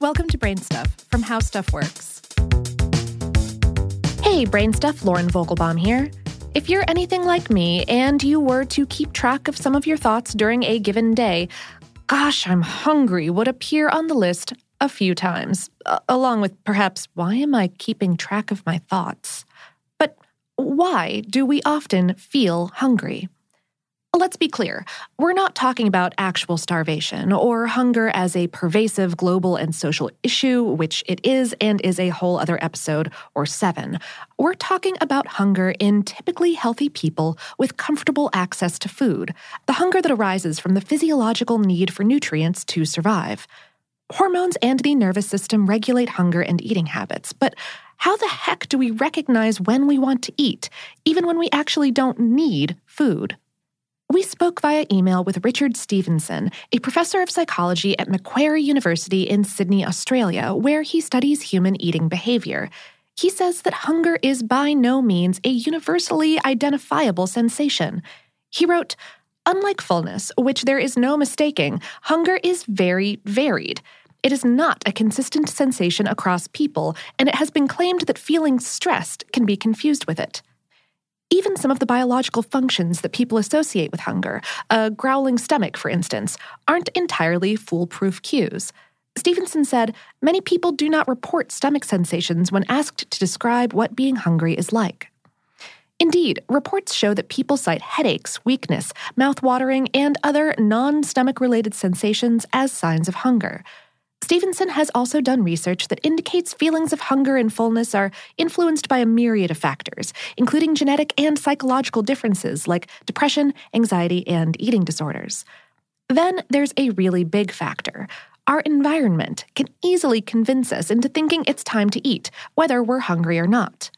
Welcome to Brain Stuff from How Stuff Works. Hey, Brain Stuff, Lauren Vogelbaum here. If you're anything like me and you were to keep track of some of your thoughts during a given day, gosh, I'm hungry would appear on the list a few times, along with perhaps, why am I keeping track of my thoughts? But why do we often feel hungry? Let's be clear, we're not talking about actual starvation or hunger as a pervasive global and social issue, which it is and is a whole other episode or seven. We're talking about hunger in typically healthy people with comfortable access to food, the hunger that arises from the physiological need for nutrients to survive. Hormones and the nervous system regulate hunger and eating habits, but how the heck do we recognize when we want to eat, even when we actually don't need food? We spoke via email with Richard Stevenson, a professor of psychology at Macquarie University in Sydney, Australia, where he studies human eating behavior. He says that hunger is by no means a universally identifiable sensation. He wrote, Unlike fullness, which there is no mistaking, hunger is very varied. It is not a consistent sensation across people, and it has been claimed that feeling stressed can be confused with it. Even some of the biological functions that people associate with hunger, a growling stomach, for instance, aren't entirely foolproof cues. Stevenson said many people do not report stomach sensations when asked to describe what being hungry is like. Indeed, reports show that people cite headaches, weakness, mouth watering, and other non stomach related sensations as signs of hunger. Stevenson has also done research that indicates feelings of hunger and fullness are influenced by a myriad of factors, including genetic and psychological differences like depression, anxiety, and eating disorders. Then there's a really big factor. Our environment can easily convince us into thinking it's time to eat, whether we're hungry or not.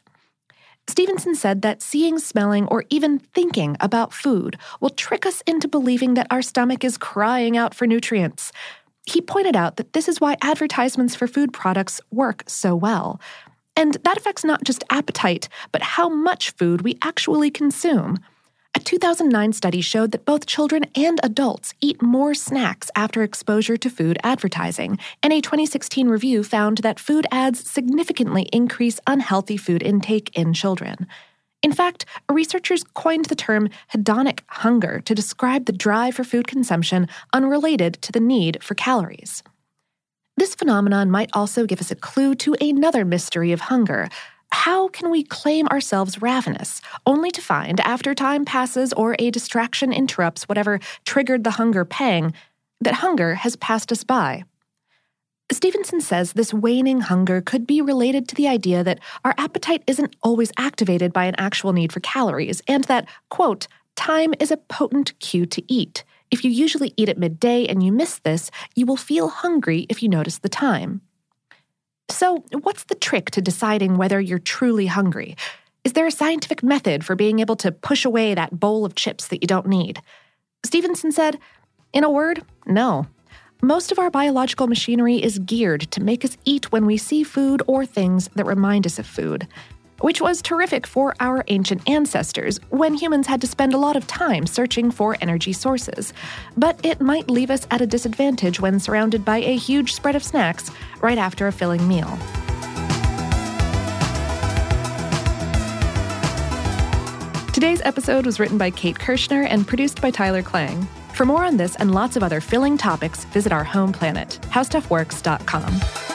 Stevenson said that seeing, smelling, or even thinking about food will trick us into believing that our stomach is crying out for nutrients. He pointed out that this is why advertisements for food products work so well. And that affects not just appetite, but how much food we actually consume. A 2009 study showed that both children and adults eat more snacks after exposure to food advertising, and a 2016 review found that food ads significantly increase unhealthy food intake in children. In fact, researchers coined the term hedonic hunger to describe the drive for food consumption unrelated to the need for calories. This phenomenon might also give us a clue to another mystery of hunger. How can we claim ourselves ravenous, only to find, after time passes or a distraction interrupts whatever triggered the hunger pang, that hunger has passed us by? Stevenson says this waning hunger could be related to the idea that our appetite isn't always activated by an actual need for calories, and that, quote, time is a potent cue to eat. If you usually eat at midday and you miss this, you will feel hungry if you notice the time. So, what's the trick to deciding whether you're truly hungry? Is there a scientific method for being able to push away that bowl of chips that you don't need? Stevenson said, in a word, no. Most of our biological machinery is geared to make us eat when we see food or things that remind us of food, which was terrific for our ancient ancestors when humans had to spend a lot of time searching for energy sources. But it might leave us at a disadvantage when surrounded by a huge spread of snacks right after a filling meal. Today's episode was written by Kate Kershner and produced by Tyler Klang. For more on this and lots of other filling topics, visit our home planet, howstuffworks.com.